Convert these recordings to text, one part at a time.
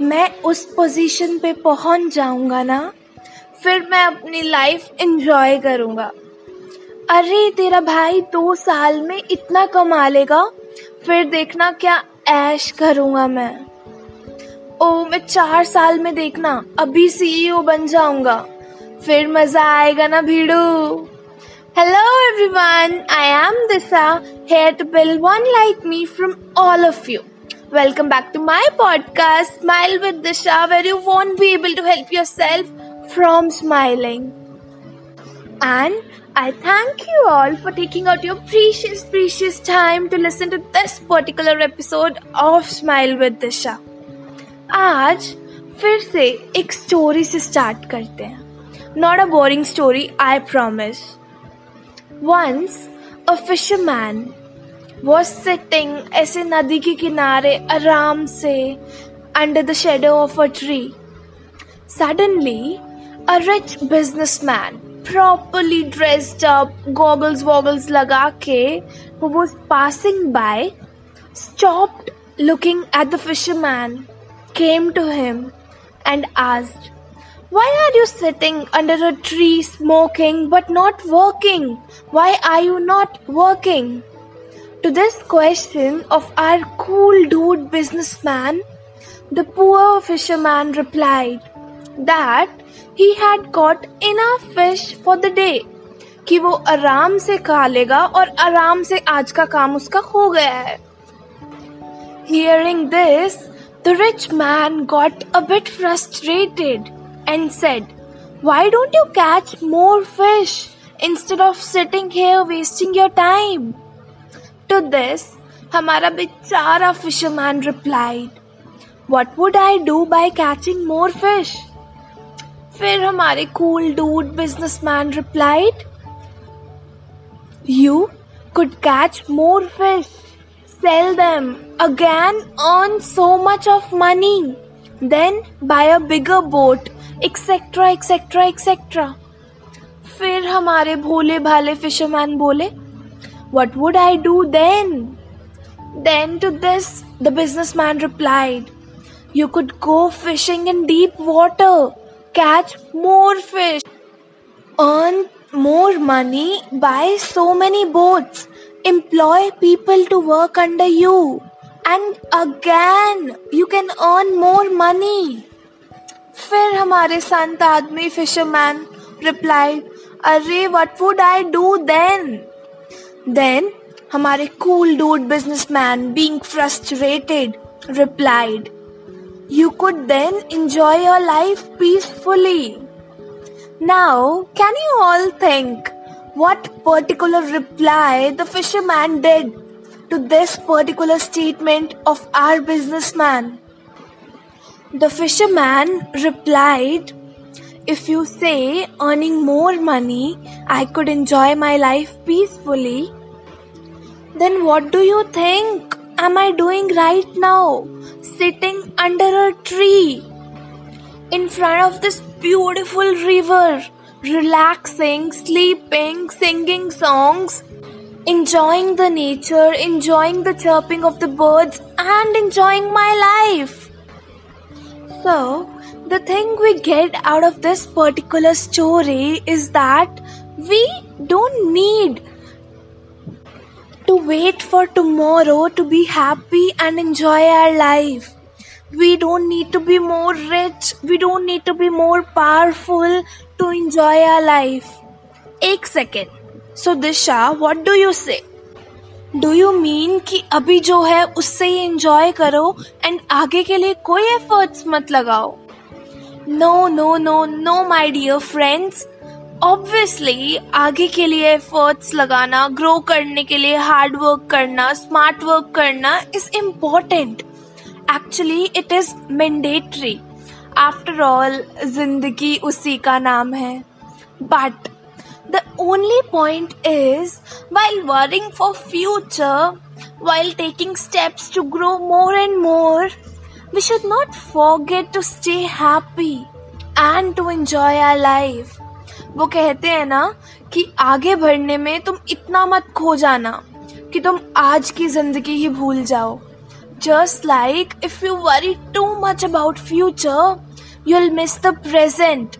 मैं उस पोजीशन पे पहुँच जाऊँगा ना, फिर मैं अपनी लाइफ एंजॉय करूँगा। अरे, तेरा भाई दो साल में इतना कमा लेगा, फिर देखना क्या ऐश करूँगा मैं। ओ मैं चार साल में देखना, अभी सीईओ बन जाऊँगा, फिर मज़ा आएगा ना भीड़ू। Hello everyone I am Disha here to build one like me from all of you welcome back to my podcast smile with Disha where you want be able to help your self from smiling And I thank you all for taking out your precious, precious time to listen to this particular episode of Smile with Disha. आज फिर से एक story से start करते हैं not a boring story I promise once a fisherman was sitting ऐसे नदी के किनारे आराम से under the shadow of a tree suddenly a rich business man properly dressed up goggles woggles लगा के was passing by stop looking at the fisherman came to him and आज why are you sitting under a tree smoking but not working why are you not working To this question of our cool dude businessman, the poor fisherman replied that he had got enough fish for the day कि वो आराम से खा लेगा और आराम से आज का काम उसका हो गया है Hearing this, the rich man got a bit frustrated and said, Why don't you catch more fish instead of sitting here wasting your time? To this, हमारा बेचारा fisherman replied, What would I do by catching more fish? फिर हमारे cool dude businessman replied, You could catch more fish sell them again earn so much of money then buy a bigger boat etc etc etc फिर हमारे भोले भाले fisherman बोले what would I do then? Then to this the businessman replied, You could go fishing in deep water, catch more fish, earn more money, buy so many boats, employ people to work under you and again you can earn more money फिर हमारे संत आदमी fisherman replied अरे what would I do then then हमारे cool dude businessman being frustrated replied you could then enjoy your life peacefully. Now, can you all think what particular reply the fisherman did to this particular statement of our businessman. The fisherman replied, if you say earning more money, I could enjoy my life peacefully, then what do you think am I doing right now? Sitting under a tree in front of this beautiful river relaxing, sleeping, singing songs, enjoying the nature, enjoying the chirping of the birds, and enjoying my life. So, the thing we get out of this particular story is that we don't need to wait for tomorrow to be happy and enjoy our life. We don't need to be more rich. We don't need to be more powerful to enjoy our life. एक second so Disha what do you say do you mean कि अभी जो है उससे ही enjoy करो and आगे के लिए कोई एफर्ट्स मत लगाओ no no no no my dear friends obviously आगे के लिए एफर्ट्स लगाना ग्रो करने के लिए हार्ड वर्क करना स्मार्ट वर्क करना is important actually it is mandatory after all ज़िंदगी उसी का नाम है. But the only point is while worrying for future while taking steps to grow more and more, we should not forget to stay happy and to enjoy our life. वो कहते हैं ना कि आगे बढ़ने में तुम इतना मत खो जाना कि तुम आज की ज़िंदगी ही भूल जाओ। Just like if you worry too much about future you'll miss the present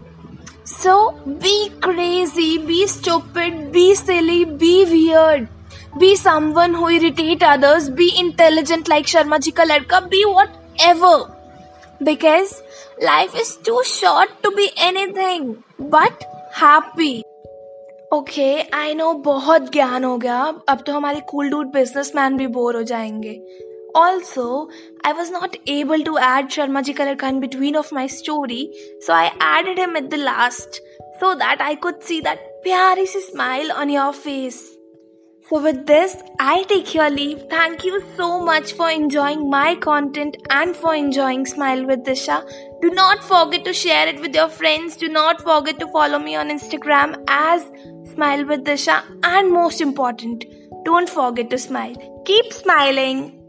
so be crazy be stupid be silly be weird be someone who irritate others be intelligent like Sharma ji का लड़का be what whatever. Because life is too short to be anything but happy. Okay I know बहुत ज्ञान हो गया अब तो हमारे cool dude businessman भी बोर हो जाएंगे also I was not able to add Sharma ji colour in between of my story so I added him at the last so that I could see that pyari smile on your face. so, with this, I take your leave. Thank you so much for enjoying my content and for enjoying Smile with Disha. Do not forget to share it with your friends. Do not forget to follow me on Instagram as Smile with Disha. And most important, don't forget to smile. Keep smiling.